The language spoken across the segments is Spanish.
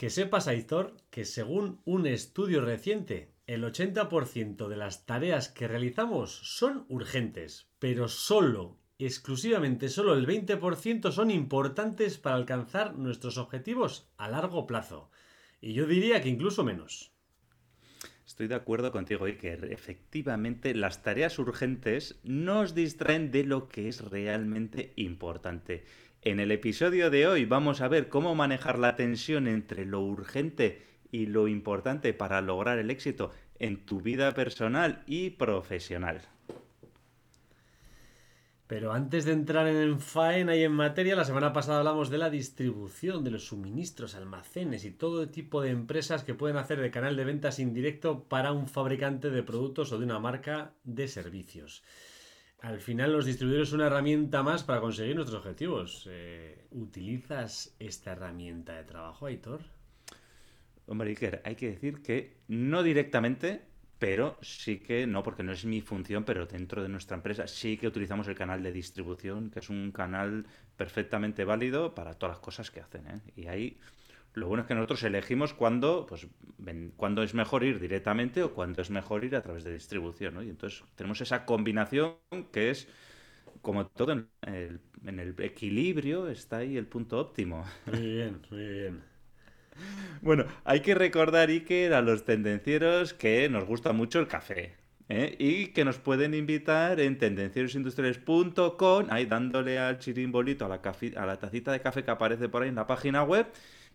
Que sepas, Aitor, que según un estudio reciente, el 80% de las tareas que realizamos son urgentes, pero solo, exclusivamente solo el 20% son importantes para alcanzar nuestros objetivos a largo plazo. Y yo diría que incluso menos. Estoy de acuerdo contigo, Iker. Efectivamente, las tareas urgentes nos distraen de lo que es realmente importante. En el episodio de hoy vamos a ver cómo manejar la tensión entre lo urgente y lo importante para lograr el éxito en tu vida personal y profesional. Pero antes de entrar en faena y en materia, la semana pasada hablamos de la distribución de los suministros, almacenes y todo tipo de empresas que pueden hacer de canal de ventas indirecto para un fabricante de productos o de una marca de servicios. Al final los distribuidores son una herramienta más para conseguir nuestros objetivos. Eh, ¿Utilizas esta herramienta de trabajo, Aitor? Hombre, Iker, hay que decir que no directamente, pero sí que no, porque no es mi función, pero dentro de nuestra empresa sí que utilizamos el canal de distribución, que es un canal perfectamente válido para todas las cosas que hacen. ¿eh? Y ahí lo bueno es que nosotros elegimos cuándo, pues, cuándo es mejor ir directamente o cuándo es mejor ir a través de distribución, ¿no? Y entonces tenemos esa combinación que es, como todo en el, en el equilibrio, está ahí el punto óptimo. Muy bien, muy bien. Bueno, hay que recordar, Iker, a los tendencieros que nos gusta mucho el café. ¿eh? Y que nos pueden invitar en tendencierosindustriales.com, ahí dándole al chirimbolito, a la, a la tacita de café que aparece por ahí en la página web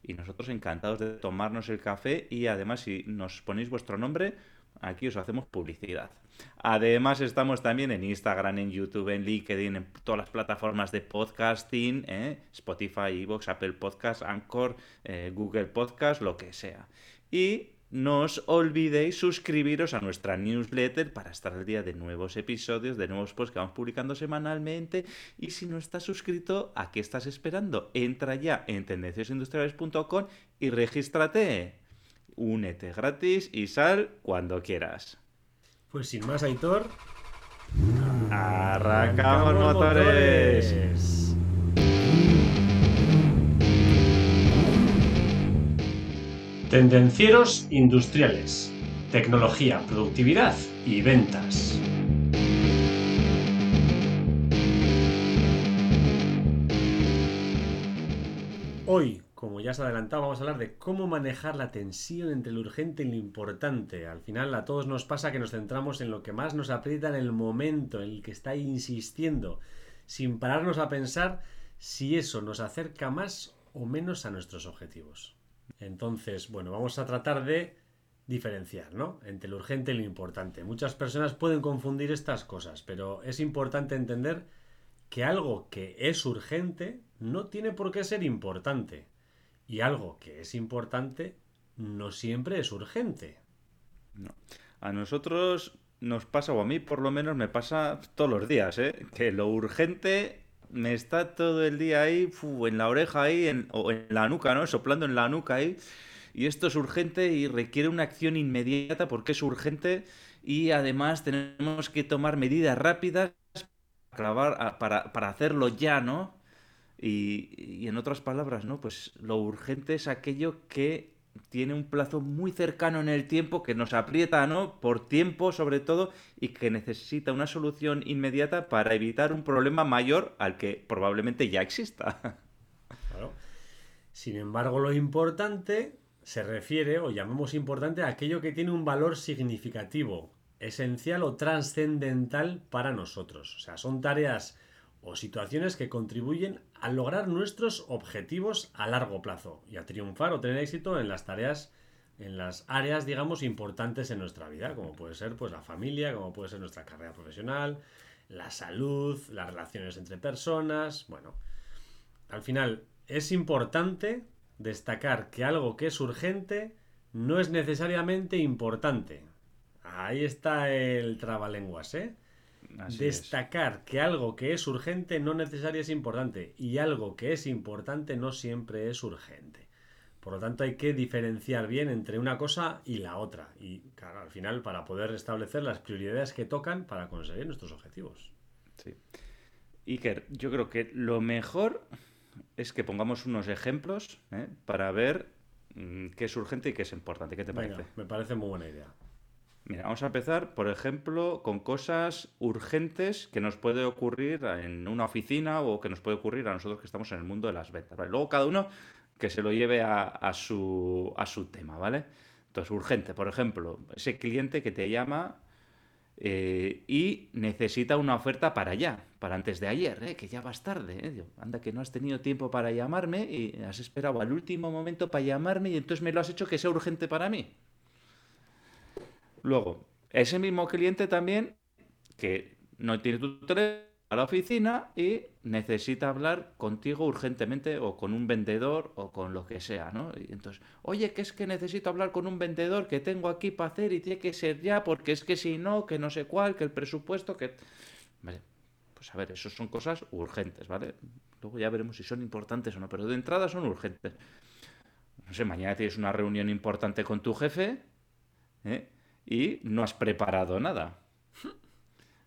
y nosotros encantados de tomarnos el café y además si nos ponéis vuestro nombre, aquí os hacemos publicidad. Además estamos también en Instagram, en YouTube, en LinkedIn, en todas las plataformas de podcasting, ¿eh? Spotify, Evox, Apple Podcast, Anchor, eh, Google Podcast, lo que sea. Y no os olvidéis suscribiros a nuestra newsletter para estar al día de nuevos episodios, de nuevos posts que vamos publicando semanalmente. Y si no estás suscrito, ¿a qué estás esperando? Entra ya en tendenciosindustriales.com y regístrate. Únete gratis y sal cuando quieras. Pues sin más, Aitor. ¡Arrancamos, motores. Tendencieros industriales. Tecnología, productividad y ventas. Hoy, como ya se ha adelantado, vamos a hablar de cómo manejar la tensión entre lo urgente y lo importante. Al final a todos nos pasa que nos centramos en lo que más nos aprieta en el momento, en el que está insistiendo, sin pararnos a pensar si eso nos acerca más o menos a nuestros objetivos. Entonces, bueno, vamos a tratar de diferenciar, ¿no? Entre lo urgente y lo importante. Muchas personas pueden confundir estas cosas, pero es importante entender que algo que es urgente no tiene por qué ser importante. Y algo que es importante no siempre es urgente. No. A nosotros nos pasa, o a mí por lo menos me pasa todos los días, ¿eh? que lo urgente me está todo el día ahí, en la oreja ahí, o en la nuca, ¿no? Soplando en la nuca ahí. Y esto es urgente y requiere una acción inmediata porque es urgente y además tenemos que tomar medidas rápidas para, para hacerlo ya, ¿no? Y, y, en otras palabras, ¿no? Pues lo urgente es aquello que tiene un plazo muy cercano en el tiempo que nos aprieta, ¿no? Por tiempo sobre todo y que necesita una solución inmediata para evitar un problema mayor al que probablemente ya exista. Claro. Sin embargo, lo importante se refiere, o llamamos importante, a aquello que tiene un valor significativo, esencial o trascendental para nosotros. O sea, son tareas o situaciones que contribuyen a lograr nuestros objetivos a largo plazo y a triunfar o tener éxito en las tareas, en las áreas, digamos, importantes en nuestra vida, como puede ser pues la familia, como puede ser nuestra carrera profesional, la salud, las relaciones entre personas, bueno. Al final es importante destacar que algo que es urgente no es necesariamente importante. Ahí está el trabalenguas, ¿eh? Destacar que algo que es urgente no necesariamente es importante y algo que es importante no siempre es urgente. Por lo tanto, hay que diferenciar bien entre una cosa y la otra. Y claro, al final, para poder establecer las prioridades que tocan para conseguir nuestros objetivos. Sí. Iker, yo creo que lo mejor es que pongamos unos ejemplos ¿eh? para ver mm, qué es urgente y qué es importante. ¿Qué te parece? me parece muy buena idea. Mira, vamos a empezar, por ejemplo, con cosas urgentes que nos puede ocurrir en una oficina o que nos puede ocurrir a nosotros que estamos en el mundo de las ventas. Luego cada uno que se lo lleve a, su, a su tema, ¿vale? Entonces, urgente, por ejemplo, ese cliente que te llama eh, y necesita una oferta para allá, para antes de ayer, ¿eh? que ya vas tarde. ¿eh? anda, que no has tenido tiempo para llamarme y has esperado al último momento para llamarme y entonces me lo has hecho que sea urgente para mí. Luego, ese mismo cliente también que no tiene tu teléfono a la oficina y necesita hablar contigo urgentemente o con un vendedor o con lo que sea, ¿no? Y entonces, oye, que es que necesito hablar con un vendedor que tengo aquí para hacer y tiene que ser ya porque es que si no, que no sé cuál, que el presupuesto, que... Vale, pues a ver, eso son cosas urgentes, ¿vale? Luego ya veremos si son importantes o no, pero de entrada son urgentes. No sé, mañana tienes una reunión importante con tu jefe ¿eh? Y no has preparado nada.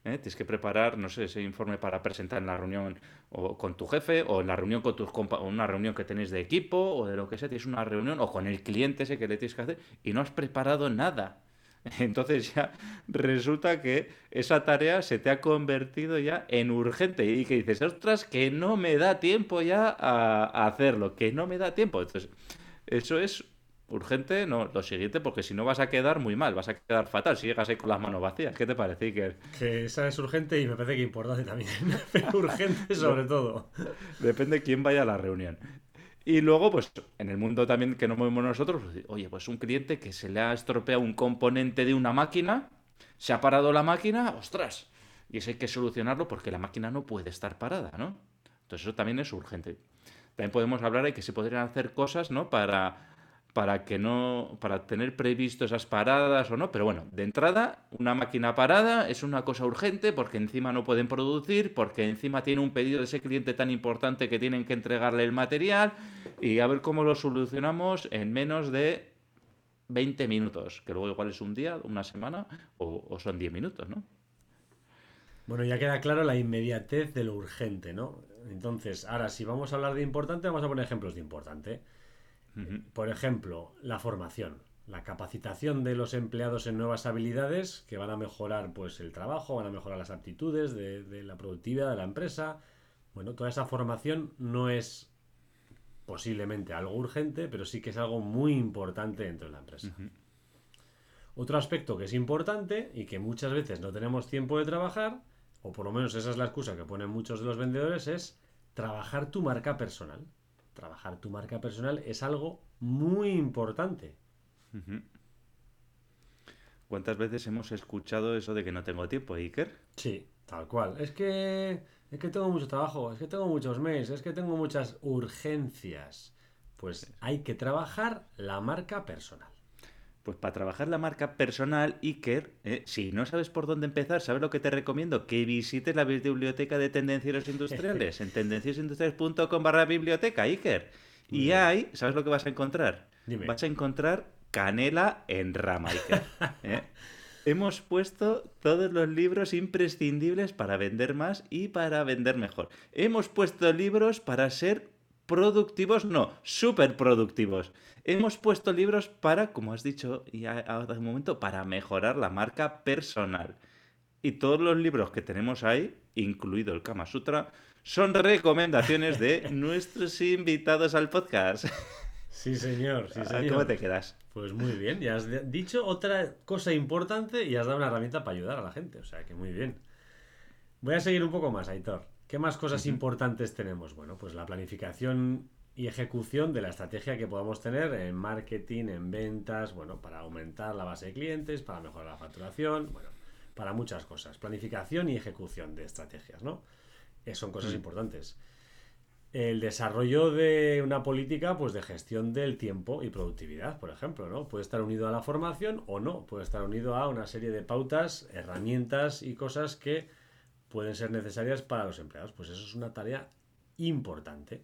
¿eh? Tienes que preparar, no sé, ese informe para presentar en la reunión o con tu jefe o en la reunión con tus o una reunión que tenéis de equipo o de lo que sea, tienes una reunión o con el cliente ese que le tienes que hacer y no has preparado nada. Entonces ya resulta que esa tarea se te ha convertido ya en urgente y que dices, ostras, que no me da tiempo ya a, a hacerlo, que no me da tiempo. Entonces, eso es urgente, no, lo siguiente, porque si no vas a quedar muy mal, vas a quedar fatal si llegas ahí con las manos vacías. ¿Qué te parece, Iker? Que esa es urgente y me parece que importante también, pero urgente sobre todo. Depende de quién vaya a la reunión. Y luego, pues, en el mundo también que nos movemos nosotros, pues, oye, pues un cliente que se le ha estropeado un componente de una máquina, se ha parado la máquina, ostras, y eso hay que solucionarlo porque la máquina no puede estar parada, ¿no? Entonces eso también es urgente. También podemos hablar de que se podrían hacer cosas, ¿no? Para para que no para tener previsto esas paradas o no, pero bueno, de entrada una máquina parada es una cosa urgente porque encima no pueden producir, porque encima tiene un pedido de ese cliente tan importante que tienen que entregarle el material y a ver cómo lo solucionamos en menos de 20 minutos, que luego igual es un día, una semana o, son 10 minutos, ¿no? Bueno, ya queda claro la inmediatez de lo urgente, ¿no? Entonces, ahora si vamos a hablar de importante, vamos a poner ejemplos de importante. Por ejemplo, la formación, la capacitación de los empleados en nuevas habilidades que van a mejorar pues, el trabajo, van a mejorar las aptitudes de, la productividad de la empresa. Bueno, toda esa formación no es posiblemente algo urgente, pero sí que es algo muy importante dentro de la empresa. Otro aspecto que es importante y que muchas veces no tenemos tiempo de trabajar, o por lo menos esa es la excusa que ponen muchos de los vendedores, es trabajar tu marca personal trabajar tu marca personal es algo muy importante. ¿Cuántas veces hemos escuchado eso de que no tengo tiempo, Iker? Sí, tal cual. Es que es que tengo mucho trabajo, es que tengo muchos meses, es que tengo muchas urgencias. Pues hay que trabajar la marca personal. Pues para trabajar la marca personal, Iker, eh, si no sabes por dónde empezar, ¿sabes lo que te recomiendo? Que visites la biblioteca de Tendencieros Industriales en tendenciosindustriales.com barra biblioteca, Iker. Y ahí, ¿sabes lo que vas a encontrar? Vas a encontrar canela en rama, Iker. ¿eh? Hemos puesto todos los libros imprescindibles para vender más y para vender mejor. Hemos puesto libros para ser productivos, no, súper productivos. Hemos puesto libros para, como has dicho ya hace un momento, para mejorar la marca personal. Y todos los libros que tenemos ahí, incluido el Kama Sutra, son recomendaciones de nuestros invitados al podcast. Sí, señor, sí, señor. ¿Cómo te quedas? Pues muy bien, ya has dicho otra cosa importante y has dado una herramienta para ayudar a la gente, o sea que muy bien. Voy a seguir un poco más, Aitor. ¿Qué más cosas importantes tenemos? Bueno, pues la planificación y ejecución de la estrategia que podamos tener en marketing, en ventas, bueno, para aumentar la base de clientes, para mejorar la facturación, bueno, para muchas cosas. Planificación y ejecución de estrategias, ¿no? Eh, son cosas importantes. El desarrollo de una política pues de gestión del tiempo y productividad, por ejemplo, ¿no? Puede estar unido a la formación o no, puede estar unido a una serie de pautas, herramientas y cosas que pueden ser necesarias para los empleados. Pues eso es una tarea importante.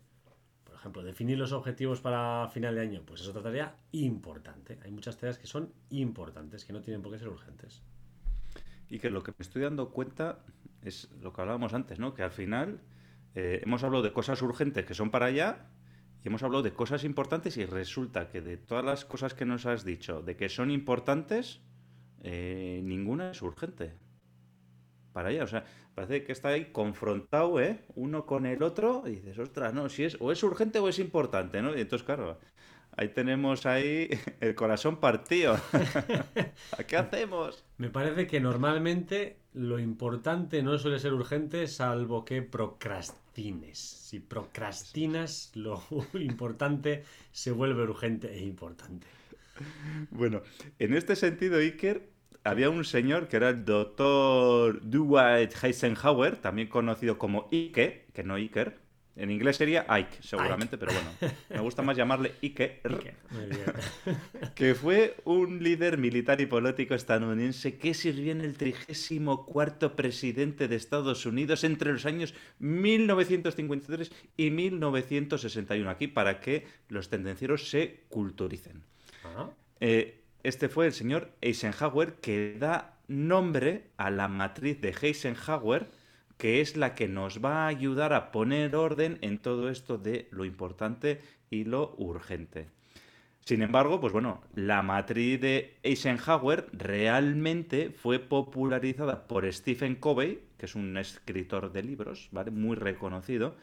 Por ejemplo, definir los objetivos para final de año, pues es otra tarea importante. Hay muchas tareas que son importantes, que no tienen por qué ser urgentes. Y que lo que me estoy dando cuenta es lo que hablábamos antes, ¿no? Que al final eh, hemos hablado de cosas urgentes que son para allá y hemos hablado de cosas importantes y resulta que de todas las cosas que nos has dicho, de que son importantes, eh, ninguna es urgente. Para ella, o sea, parece que está ahí confrontado, ¿eh? Uno con el otro y dices, ostras, no, si es o es urgente o es importante, ¿no? Y entonces, claro, ahí tenemos ahí el corazón partido. ¿A qué hacemos? Me parece que normalmente lo importante no suele ser urgente salvo que procrastines. Si procrastinas, lo importante se vuelve urgente e importante. Bueno, en este sentido, Iker, había un señor que era el doctor Dwight Eisenhower, también conocido como Ike, que no Iker, en inglés sería Ike, seguramente, pero bueno, me gusta más llamarle Ike, que fue un líder militar y político estadounidense que sirvió en el 34 presidente de Estados Unidos entre los años 1953 y 1961. Aquí para que los tendencieros se culturicen. Eh, este fue el señor Eisenhower que da nombre a la matriz de Eisenhower que es la que nos va a ayudar a poner orden en todo esto de lo importante y lo urgente. Sin embargo, pues bueno, la matriz de Eisenhower realmente fue popularizada por Stephen Covey, que es un escritor de libros, ¿vale? Muy reconocido,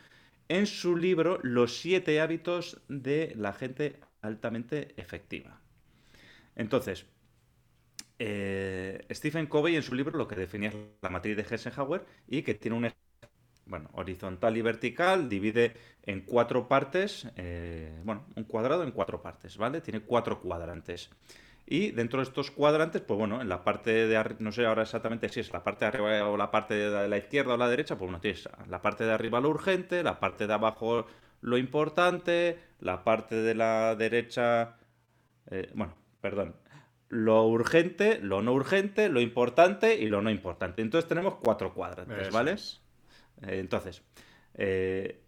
en su libro Los siete hábitos de la gente altamente efectiva. Entonces, eh, Stephen Covey en su libro lo que definía la matriz de Eisenhower y que tiene un bueno, horizontal y vertical, divide en cuatro partes, eh, bueno, un cuadrado en cuatro partes, ¿vale? Tiene cuatro cuadrantes. Y dentro de estos cuadrantes, pues bueno, en la parte de arriba, no sé ahora exactamente si es la parte de arriba o la parte de la izquierda o la derecha, pues bueno, tienes la parte de arriba lo urgente, la parte de abajo lo importante, la parte de la derecha, eh, bueno, perdón, lo urgente, lo no urgente, lo importante y lo no importante. Entonces tenemos cuatro cuadrantes, ¿vale? Eh, entonces, eh,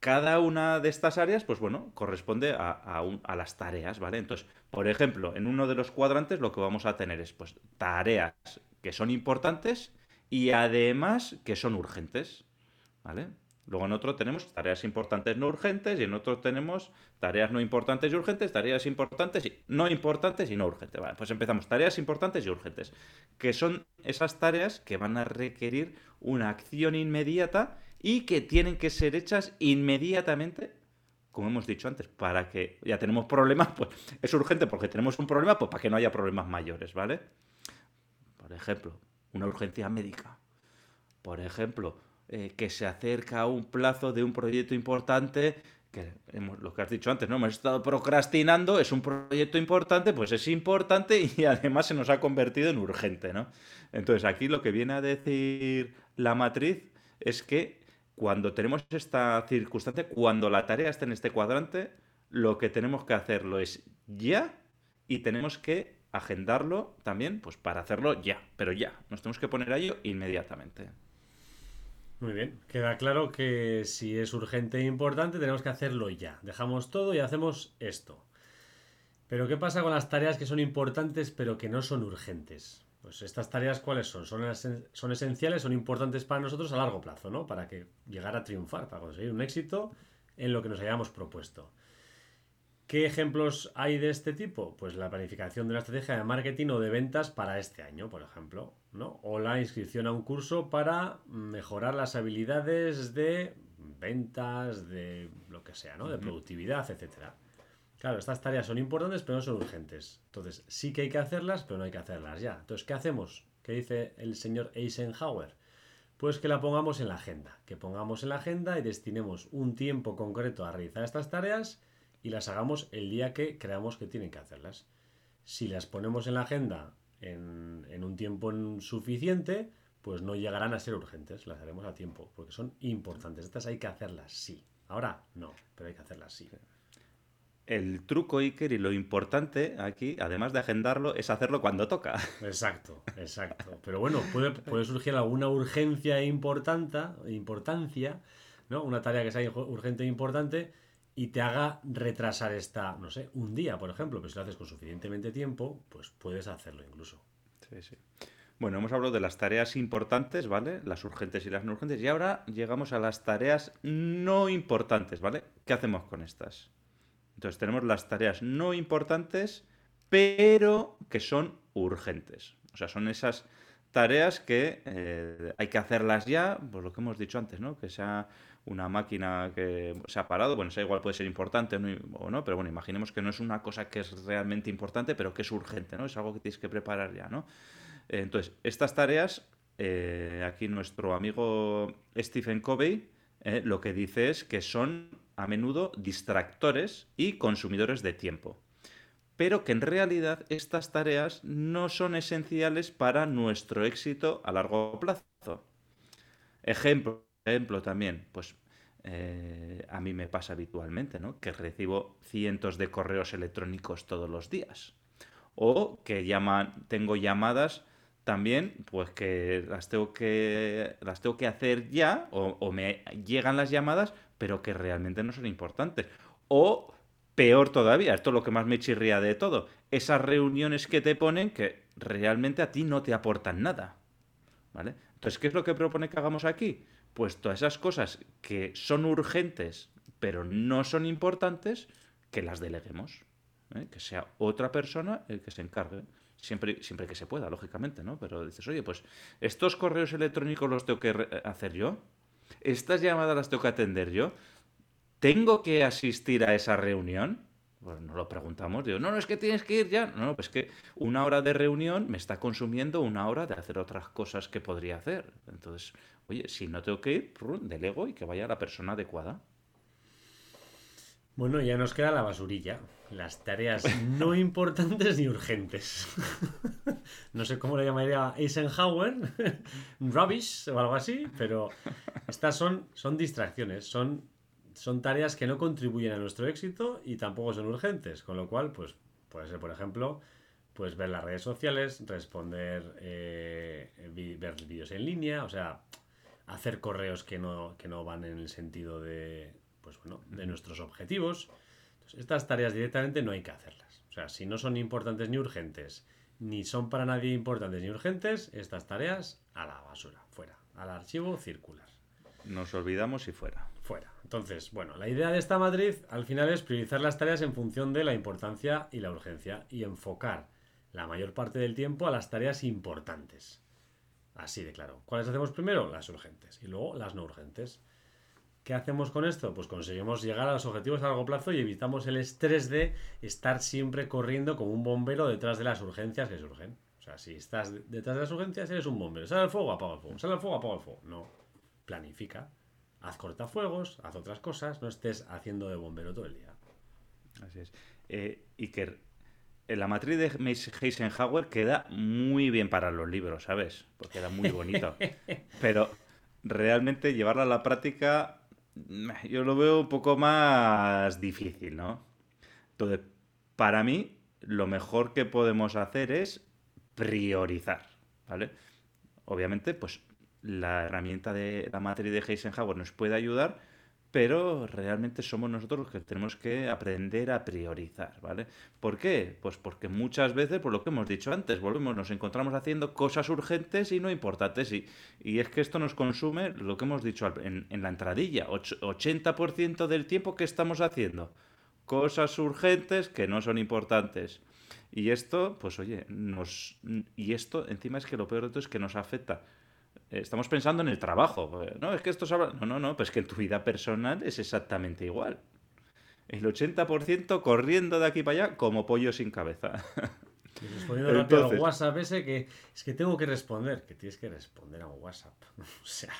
cada una de estas áreas, pues bueno, corresponde a, a, las tareas, ¿vale? Entonces, por ejemplo, en uno de los cuadrantes lo que vamos a tener es, pues, tareas que son importantes y además que son urgentes, ¿vale? Luego en otro tenemos tareas importantes no urgentes y en otro tenemos tareas no importantes y urgentes, tareas importantes y no importantes y no urgentes. Vale, pues empezamos. Tareas importantes y urgentes, que son esas tareas que van a requerir una acción inmediata y que tienen que ser hechas inmediatamente, como hemos dicho antes, para que ya tenemos problemas, pues es urgente porque tenemos un problema, pues para que no haya problemas mayores, ¿vale? Por ejemplo, una urgencia médica. Por ejemplo, eh, que se acerca a un plazo de un proyecto importante, que lo que has dicho antes, ¿no? Hemos estado procrastinando, es un proyecto importante, pues es importante y además se nos ha convertido en urgente, ¿no? Entonces aquí lo que viene a decir la matriz es que cuando tenemos esta circunstancia, cuando la tarea está en este cuadrante, lo que tenemos que hacerlo es ya y tenemos que agendarlo también, pues para hacerlo ya, pero ya, nos tenemos que poner a ello inmediatamente. Muy bien, queda claro que si es urgente e importante tenemos que hacerlo ya. Dejamos todo y hacemos esto. Pero ¿qué pasa con las tareas que son importantes pero que no son urgentes? Pues estas tareas cuáles son? Son, esenciales, son importantes para nosotros a largo plazo, ¿no? Para que llegar a triunfar, para conseguir un éxito en lo que nos hayamos propuesto. ¿Qué ejemplos hay de este tipo? Pues la planificación de la estrategia de marketing o de ventas para este año, por ejemplo, ¿no? O la inscripción a un curso para mejorar las habilidades de ventas, de lo que sea, ¿no? De productividad, etcétera. Claro, estas tareas son importantes, pero no son urgentes. Entonces, sí que hay que hacerlas, pero no hay que hacerlas ya. Entonces, ¿qué hacemos? ¿Qué dice el señor Eisenhower? Pues que la pongamos en la agenda. Que pongamos en la agenda y destinemos un tiempo concreto a realizar estas tareas y las hagamos el día que creamos que tienen que hacerlas. Si las ponemos en la agenda en, un tiempo suficiente, pues no llegarán a ser urgentes, las haremos a tiempo, porque son importantes. Estas hay que hacerlas sí. Ahora no, pero hay que hacerlas sí. El truco, Iker, y lo importante aquí, además de agendarlo, es hacerlo cuando toca. Exacto, exacto. Pero bueno, puede, puede surgir alguna urgencia e importancia, ¿no? Una tarea que sea urgente e importante y te haga retrasar esta, no sé, un día, por ejemplo, pero si lo haces con suficientemente tiempo, pues puedes hacerlo incluso. Sí, sí. Bueno, hemos hablado de las tareas importantes, ¿vale? Las urgentes y las no urgentes. Y ahora llegamos a las tareas no importantes, ¿vale? ¿Qué hacemos con estas? Entonces tenemos las tareas no importantes, pero que son urgentes. O sea, son esas tareas que eh, hay que hacerlas ya, por lo que hemos dicho antes, ¿no? Que sea una máquina que se ha parado, bueno, esa igual puede ser importante o no, pero bueno, imaginemos que no es una cosa que es realmente importante, pero que es urgente, ¿no? Es algo que tienes que preparar ya, ¿no? Entonces, estas tareas, eh, aquí nuestro amigo Stephen Covey eh, lo que dice es que son a menudo distractores y consumidores de tiempo pero que en realidad estas tareas no son esenciales para nuestro éxito a largo plazo. Ejemplo, ejemplo también, pues eh, a mí me pasa habitualmente, ¿no? Que recibo cientos de correos electrónicos todos los días. O que llaman, tengo llamadas también, pues que las tengo que, las tengo que hacer ya, o, me llegan las llamadas, pero que realmente no son importantes. O Peor todavía, esto es lo que más me chirría de todo, esas reuniones que te ponen que realmente a ti no te aportan nada. ¿Vale? Entonces, ¿qué es lo que propone que hagamos aquí? Pues todas esas cosas que son urgentes, pero no son importantes, que las deleguemos. ¿eh? Que sea otra persona el que se encargue. Siempre, siempre que se pueda, lógicamente, ¿no? Pero dices, oye, pues estos correos electrónicos los tengo que hacer yo. Estas llamadas las tengo que atender yo. ¿tengo que asistir a esa reunión? Pues no lo preguntamos, digo, no, no, es que tienes que ir ya. No, no, pues que una hora de reunión me está consumiendo una hora de hacer otras cosas que podría hacer. Entonces, oye, si no tengo que ir, delego y que vaya la persona adecuada. Bueno, ya nos queda la basurilla. Las tareas no importantes ni urgentes. no sé cómo le llamaría Eisenhower, rubbish o algo así, pero estas son, son distracciones, son son tareas que no contribuyen a nuestro éxito y tampoco son urgentes, con lo cual, pues puede ser, por ejemplo, pues ver las redes sociales, responder, eh, ver vídeos en línea, o sea, hacer correos que no, que no van en el sentido de, pues bueno, de nuestros objetivos. estas tareas directamente no hay que hacerlas. O sea, si no son importantes ni urgentes, ni son para nadie importantes ni urgentes, estas tareas a la basura, fuera, al archivo circular. Nos olvidamos y fuera fuera. Entonces, bueno, la idea de esta matriz al final es priorizar las tareas en función de la importancia y la urgencia y enfocar la mayor parte del tiempo a las tareas importantes. Así de claro. ¿Cuáles hacemos primero? Las urgentes y luego las no urgentes. ¿Qué hacemos con esto? Pues conseguimos llegar a los objetivos a largo plazo y evitamos el estrés de estar siempre corriendo como un bombero detrás de las urgencias que surgen. O sea, si estás detrás de las urgencias, eres un bombero. Sale el fuego, apaga el fuego. Sale el fuego, apaga el fuego. No. Planifica haz cortafuegos, haz otras cosas, no estés haciendo de bombero todo el día. Así es. Eh, Iker, la matriz de Eisenhower queda muy bien para los libros, ¿sabes? Porque era muy bonito. Pero realmente llevarla a la práctica, yo lo veo un poco más difícil, ¿no? Entonces, para mí, lo mejor que podemos hacer es priorizar, ¿vale? Obviamente, pues la herramienta de la matriz de Eisenhower nos puede ayudar, pero realmente somos nosotros los que tenemos que aprender a priorizar, ¿vale? ¿Por qué? Pues porque muchas veces, por lo que hemos dicho antes, volvemos, nos encontramos haciendo cosas urgentes y no importantes, y, y es que esto nos consume, lo que hemos dicho en, la entradilla, 80% del tiempo que estamos haciendo, cosas urgentes que no son importantes. Y esto, pues oye, nos... Y esto, encima es que lo peor de todo es que nos afecta estamos pensando en el trabajo. No, es que esto No, no, no, pues que en tu vida personal es exactamente igual. El 80% corriendo de aquí para allá como pollo sin cabeza. respondiendo rápido al WhatsApp ese que es que tengo que responder, que tienes que responder a un WhatsApp. o sea.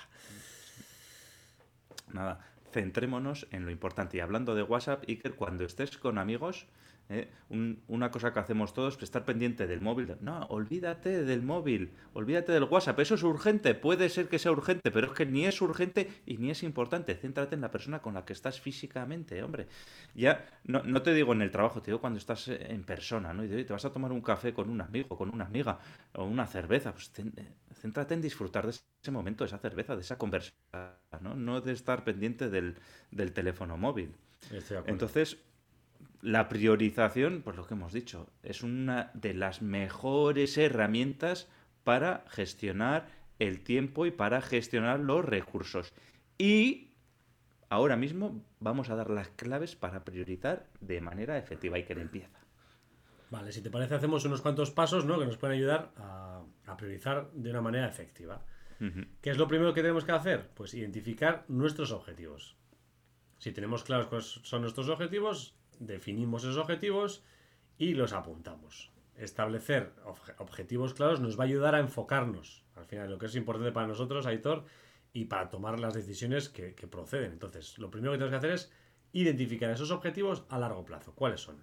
Nada, centrémonos en lo importante. Y hablando de WhatsApp, Iker, cuando estés con amigos, ¿eh? una cosa que hacemos todos es estar pendiente del móvil. No, olvídate del móvil, olvídate del WhatsApp. Eso es urgente, puede ser que sea urgente, pero es que ni es urgente y ni es importante. Céntrate en la persona con la que estás físicamente, hombre. Ya, no, te digo en el trabajo, te digo cuando estás en persona, ¿no? Y te vas a tomar un café con un amigo, con una amiga, o una cerveza. Pues eh, céntrate en disfrutar de ese momento, de esa cerveza, de esa conversación, ¿no? No de estar pendiente del, del teléfono móvil. Entonces, la priorización, pues lo que hemos dicho, es una de las mejores herramientas para gestionar el tiempo y para gestionar los recursos. Y ahora mismo vamos a dar las claves para priorizar de manera efectiva y que empieza. Vale, si te parece, hacemos unos cuantos pasos ¿no? que nos pueden ayudar a, priorizar de una manera efectiva. ¿Qué es lo primero que tenemos que hacer? Pues identificar nuestros objetivos. Si tenemos claros cuáles son nuestros objetivos, definimos esos objetivos y los apuntamos. Establecer objetivos claros nos va a ayudar a enfocarnos. Al final, lo que es importante para nosotros, Aitor, y para tomar las decisiones que, que proceden. Entonces, lo primero que tenemos que hacer es identificar esos objetivos a largo plazo. ¿Cuáles son?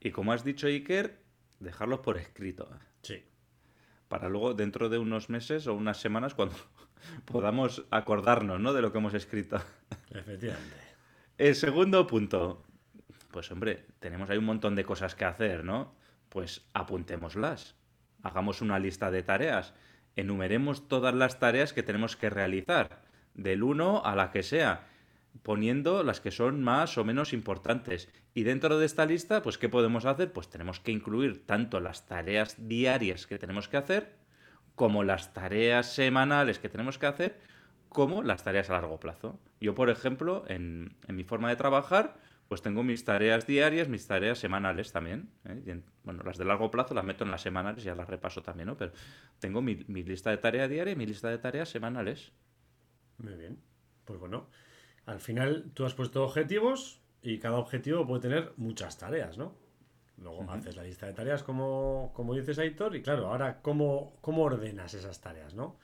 Y como has dicho, Iker, dejarlos por escrito. Sí. Para luego, dentro de unos meses o unas semanas, cuando podamos acordarnos ¿no? de lo que hemos escrito. Efectivamente. El segundo punto. Pues hombre, tenemos ahí un montón de cosas que hacer, ¿no? Pues apuntémoslas. Hagamos una lista de tareas. Enumeremos todas las tareas que tenemos que realizar, del 1 a la que sea poniendo las que son más o menos importantes. Y dentro de esta lista, pues ¿qué podemos hacer? Pues tenemos que incluir tanto las tareas diarias que tenemos que hacer, como las tareas semanales que tenemos que hacer, como las tareas a largo plazo. Yo, por ejemplo, en, mi forma de trabajar, pues tengo mis tareas diarias, mis tareas semanales también. ¿eh? bueno, las de largo plazo las meto en las semanales, ya las repaso también, ¿no? Pero tengo mi, mi lista de tareas diarias y mi lista de tareas semanales. Muy bien. Pues bueno, al final tú has puesto objetivos y cada objetivo puede tener muchas tareas, ¿no? Luego haces la lista de tareas como, como dices Aitor y claro, ahora ¿cómo, cómo ordenas esas tareas, ¿no?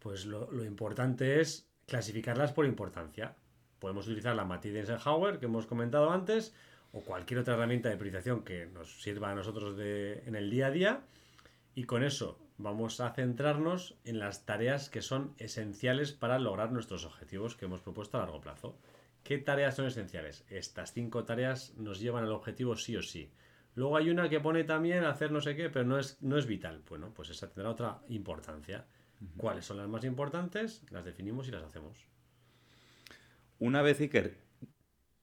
Pues lo, importante es clasificarlas por importancia. Podemos utilizar la matriz de Eisenhower que hemos comentado antes o cualquier otra herramienta de priorización que nos sirva a nosotros de, en el día a día y con eso vamos a centrarnos en las tareas que son esenciales para lograr nuestros objetivos que hemos propuesto a largo plazo. ¿Qué tareas son esenciales? Estas cinco tareas nos llevan al objetivo sí o sí. Luego hay una que pone también hacer no sé qué, pero no es, no es vital. Bueno, pues esa tendrá otra importancia. ¿Cuáles son las más importantes? Las definimos y las hacemos. Una vez, Iker,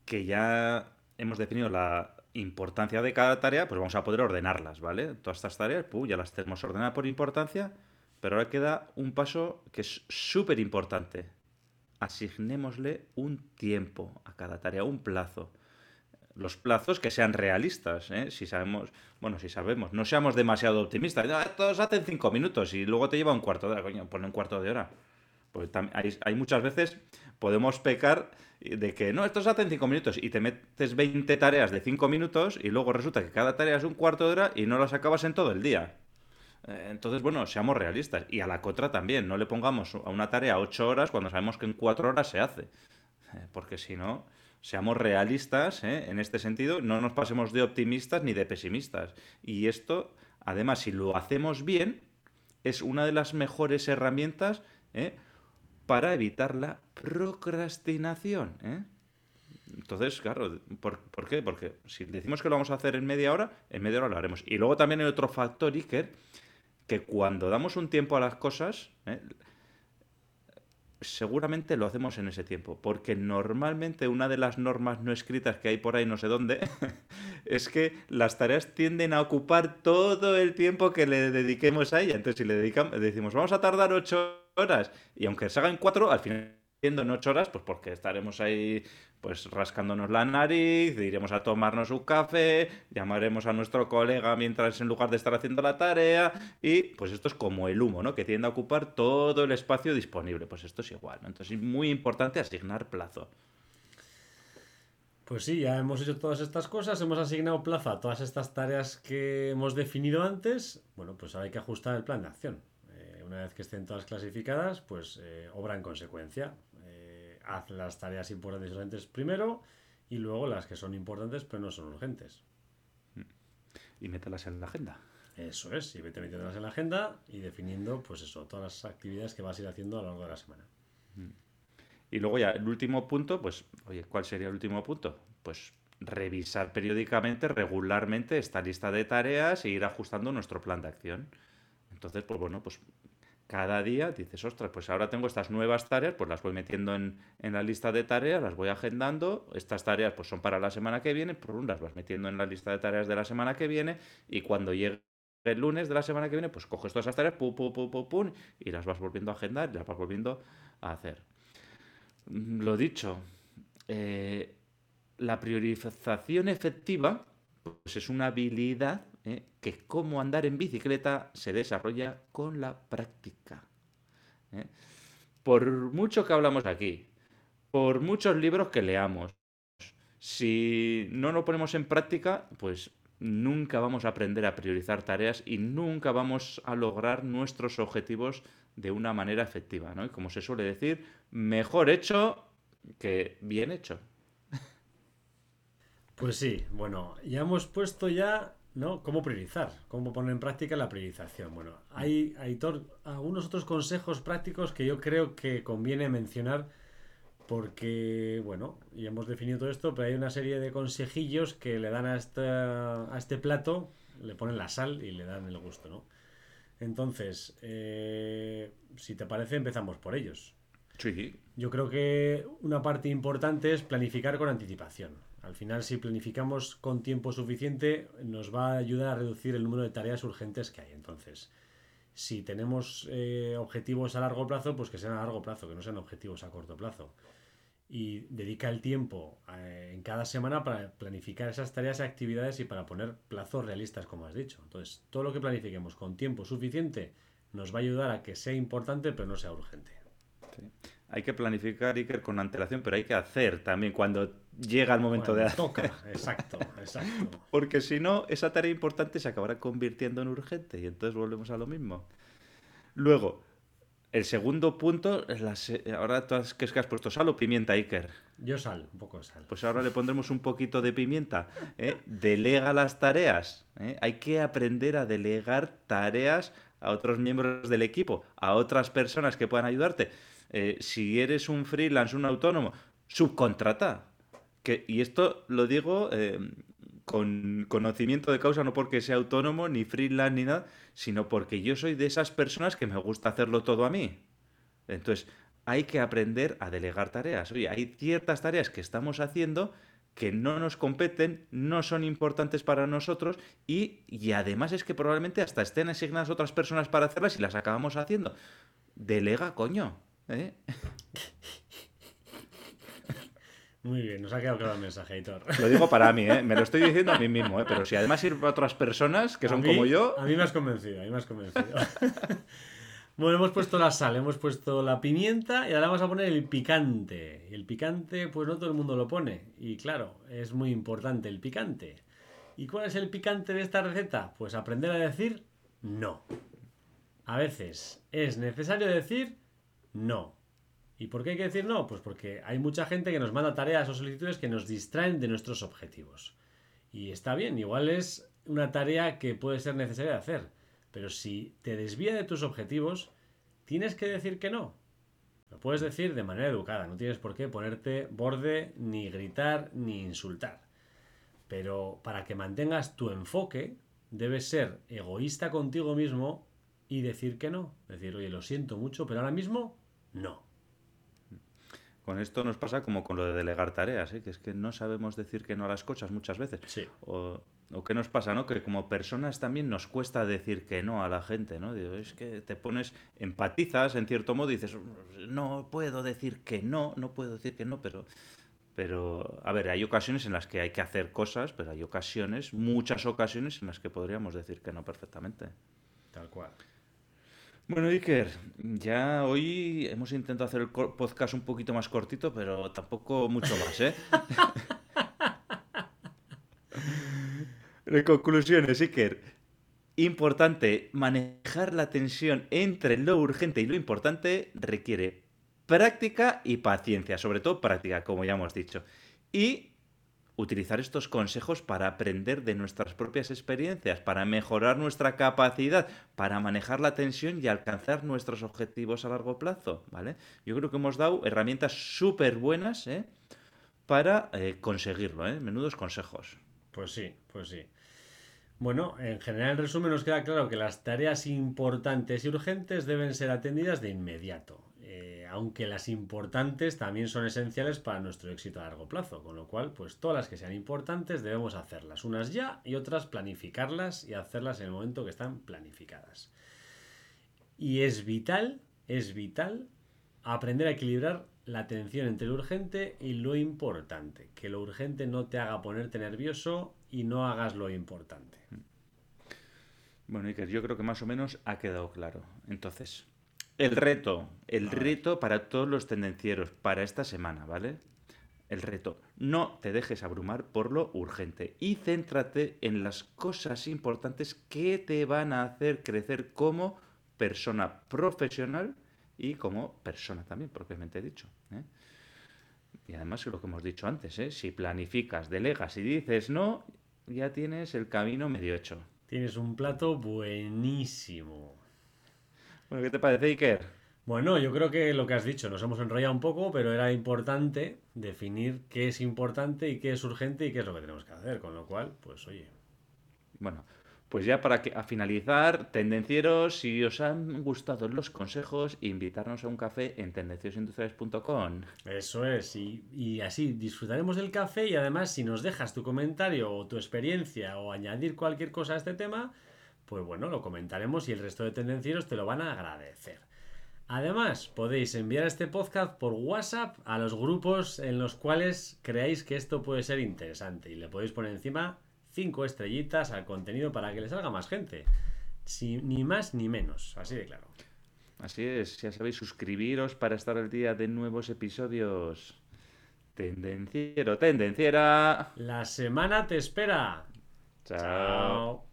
que ya hemos definido la, importancia de cada tarea, pues vamos a poder ordenarlas, ¿vale? Todas estas tareas, ya las tenemos ordenadas por importancia, pero ahora queda un paso que es súper importante. Asignémosle un tiempo a cada tarea, un plazo. Los plazos que sean realistas, ¿eh? Si sabemos, bueno, si sabemos, no seamos demasiado optimistas. Ah, todos hacen cinco minutos y luego te lleva un cuarto de hora, coño, pone un cuarto de hora. Pues hay muchas veces podemos pecar de que no, estos hacen 5 minutos y te metes 20 tareas de 5 minutos y luego resulta que cada tarea es un cuarto de hora y no las acabas en todo el día. Eh, entonces, bueno, seamos realistas. Y a la contra también, no le pongamos a una tarea 8 horas cuando sabemos que en 4 horas se hace. Eh, porque si no, seamos realistas ¿eh? en este sentido, no nos pasemos de optimistas ni de pesimistas. Y esto, además, si lo hacemos bien, es una de las mejores herramientas para evitar la procrastinación. ¿eh? Entonces, claro, ¿por, qué? Porque si decimos que lo vamos a hacer en media hora, en media hora lo haremos. Y luego también hay otro factor, Iker, que cuando damos un tiempo a las cosas, ¿eh? seguramente lo hacemos en ese tiempo. Porque normalmente una de las normas no escritas que hay por ahí, no sé dónde, es que las tareas tienden a ocupar todo el tiempo que le dediquemos a ella. Entonces, si le dedicamos, decimos, vamos a tardar ocho horas. Y aunque se hagan cuatro, al final siendo en ocho horas, pues porque estaremos ahí pues rascándonos la nariz, iremos a tomarnos un café, llamaremos a nuestro colega mientras en lugar de estar haciendo la tarea y pues esto es como el humo, ¿no? Que tiende a ocupar todo el espacio disponible. Pues esto es igual, ¿no? Entonces es muy importante asignar plazo. Pues sí, ya hemos hecho todas estas cosas, hemos asignado plazo a todas estas tareas que hemos definido antes. Bueno, pues ahora hay que ajustar el plan de acción una vez que estén todas clasificadas, pues eh, obra en consecuencia. Eh, haz las tareas importantes y urgentes primero y luego las que son importantes pero no son urgentes. Mm. Y mételas en la agenda. Eso es, y vete metiéndolas en la agenda y definiendo, pues eso, todas las actividades que vas a ir haciendo a lo largo de la semana. Mm. Y luego ya, el último punto, pues, oye, ¿cuál sería el último punto? Pues revisar periódicamente, regularmente esta lista de tareas e ir ajustando nuestro plan de acción. Entonces, pues bueno, pues cada día dices, ostras, pues ahora tengo estas nuevas tareas, pues las voy metiendo en, la lista de tareas, las voy agendando, estas tareas pues son para la semana que viene, por un las vas metiendo en la lista de tareas de la semana que viene y cuando llegue el lunes de la semana que viene, pues coges todas esas tareas, pum, pum, pum, pum, pum, y las vas volviendo a agendar y las vas volviendo a hacer. lo dicho, eh, la priorización efectiva pues es una habilidad ¿eh? que como andar en bicicleta se desarrolla con la práctica. ¿eh? Por mucho que hablamos aquí, por muchos libros que leamos, si no lo ponemos en práctica, pues nunca vamos a aprender a priorizar tareas y nunca vamos a lograr nuestros objetivos de una manera efectiva, ¿no? Y como se suele decir, mejor hecho que bien hecho. Pues sí, bueno, ya hemos puesto ya, ¿no? Cómo priorizar, cómo poner en práctica la priorización. Bueno, hay, hay algunos otros consejos prácticos que yo creo que conviene mencionar porque, bueno, ya hemos definido todo esto, pero hay una serie de consejillos que le dan a, a este plato, le ponen la sal y le dan el gusto, ¿no? Entonces, eh, si te parece, empezamos por ellos. Sí. Yo creo que una parte importante es planificar con anticipación. Al final, si planificamos con tiempo suficiente, nos va a ayudar a reducir el número de tareas urgentes que hay. Entonces, si tenemos eh, objetivos a largo plazo, pues que sean a largo plazo, que no sean objetivos a corto plazo y dedica el tiempo eh, en cada semana para planificar esas tareas y actividades y para poner plazos realistas, como has dicho. Entonces, todo lo que planifiquemos con tiempo suficiente nos va a ayudar a que sea importante, pero no sea urgente. Hay que planificar, Iker, con antelación, pero hay que hacer también cuando llega el momento de hacer. Toca, exacto, exacto. Porque si no, esa tarea importante se acabará convirtiendo en urgente y entonces volvemos a lo mismo. Luego, el segundo punto es la ahora todas que es que has puesto sal o pimienta, Iker. Yo sal, un poco de sal. Pues ahora le pondremos un poquito de pimienta. ¿eh? Delega las tareas. ¿eh? Hay que aprender a delegar tareas a otros miembros del equipo, a otras personas que puedan ayudarte. Eh, si eres un freelance, un autónomo, subcontrata. Y esto lo digo con conocimiento de causa, no porque sea autónomo, ni freelance, ni nada, sino porque yo soy de esas personas que me gusta hacerlo todo a mí. Entonces, hay que aprender a delegar tareas. Oye, hay ciertas tareas que estamos haciendo que no nos competen, no son importantes para nosotros y, y además es que probablemente hasta estén asignadas otras personas para hacerlas y las acabamos haciendo. Delega, coño. ¿eh? Muy bien, nos ha quedado claro el mensaje, Hitor. Lo digo para mí, ¿eh? me lo estoy diciendo a mí mismo, ¿eh? pero si además sirve para otras personas que son como yo. A mí me has convencido, a mí me has convencido. bueno, hemos puesto la sal, hemos puesto la pimienta y ahora vamos a poner el picante. El picante, pues no todo el mundo lo pone. Y claro, es muy importante el picante. ¿Y cuál es el picante de esta receta? Pues aprender a decir no. A veces es necesario decir no. ¿Y por qué hay que decir no? Pues porque hay mucha gente que nos manda tareas o solicitudes que nos distraen de nuestros objetivos. Y está bien, igual es una tarea que puede ser necesaria de hacer, pero si te desvía de tus objetivos, tienes que decir que no. Lo puedes decir de manera educada, no tienes por qué ponerte borde, ni gritar, ni insultar. Pero para que mantengas tu enfoque, debes ser egoísta contigo mismo y decir que no. Decir, oye, lo siento mucho, pero ahora mismo no. Con esto nos pasa como con lo de delegar tareas, ¿eh? que es que no sabemos decir que no a las cosas muchas veces. Sí. O, o qué nos pasa, ¿no? Que como personas también nos cuesta decir que no a la gente, ¿no? Digo, es que te pones, empatizas en cierto modo y dices, no puedo decir que no, no puedo decir que no, pero, pero, a ver, hay ocasiones en las que hay que hacer cosas, pero hay ocasiones, muchas ocasiones en las que podríamos decir que no perfectamente. Tal cual. Bueno, Iker, ya hoy hemos intentado hacer el podcast un poquito más cortito, pero tampoco mucho más, ¿eh? En conclusiones, Iker. Importante, manejar la tensión entre lo urgente y lo importante requiere práctica y paciencia, sobre todo práctica, como ya hemos dicho. Y utilizar estos consejos para aprender de nuestras propias experiencias, para mejorar nuestra capacidad, para manejar la tensión y alcanzar nuestros objetivos a largo plazo, ¿vale? Yo creo que hemos dado herramientas súper buenas ¿eh? para eh, conseguirlo, ¿eh? Menudos consejos. Pues sí, pues sí. Bueno, en general, en resumen, nos queda claro que las tareas importantes y urgentes deben ser atendidas de inmediato aunque las importantes también son esenciales para nuestro éxito a largo plazo, con lo cual, pues todas las que sean importantes debemos hacerlas, unas ya y otras planificarlas y hacerlas en el momento que están planificadas. Y es vital, es vital aprender a equilibrar la atención entre lo urgente y lo importante. Que lo urgente no te haga ponerte nervioso y no hagas lo importante. Bueno, Iker, yo creo que más o menos ha quedado claro. Entonces, el reto, el reto para todos los tendencieros para esta semana, ¿vale? El reto, no te dejes abrumar por lo urgente y céntrate en las cosas importantes que te van a hacer crecer como persona profesional y como persona también, propiamente dicho. ¿eh? Y además lo que hemos dicho antes, ¿eh? si planificas, delegas y dices no, ya tienes el camino medio hecho. Tienes un plato buenísimo. Bueno, ¿qué te parece, Iker? Bueno, yo creo que lo que has dicho, nos hemos enrollado un poco, pero era importante definir qué es importante y qué es urgente y qué es lo que tenemos que hacer. Con lo cual, pues oye. Bueno, pues ya para que, a finalizar, tendencieros, si os han gustado los consejos, invitarnos a un café en tendenciosindustriales.com. Eso es, y, y, así disfrutaremos del café y además si nos dejas tu comentario o tu experiencia o añadir cualquier cosa a este tema, pues bueno, lo comentaremos y el resto de tendencieros te lo van a agradecer. Además, podéis enviar este podcast por WhatsApp a los grupos en los cuales creáis que esto puede ser interesante y le podéis poner encima cinco estrellitas al contenido para que le salga más gente. ni más ni menos, así de claro. Así es, ya sabéis, suscribiros para estar al día de nuevos episodios. Tendenciero, tendenciera. La semana te espera. Chao.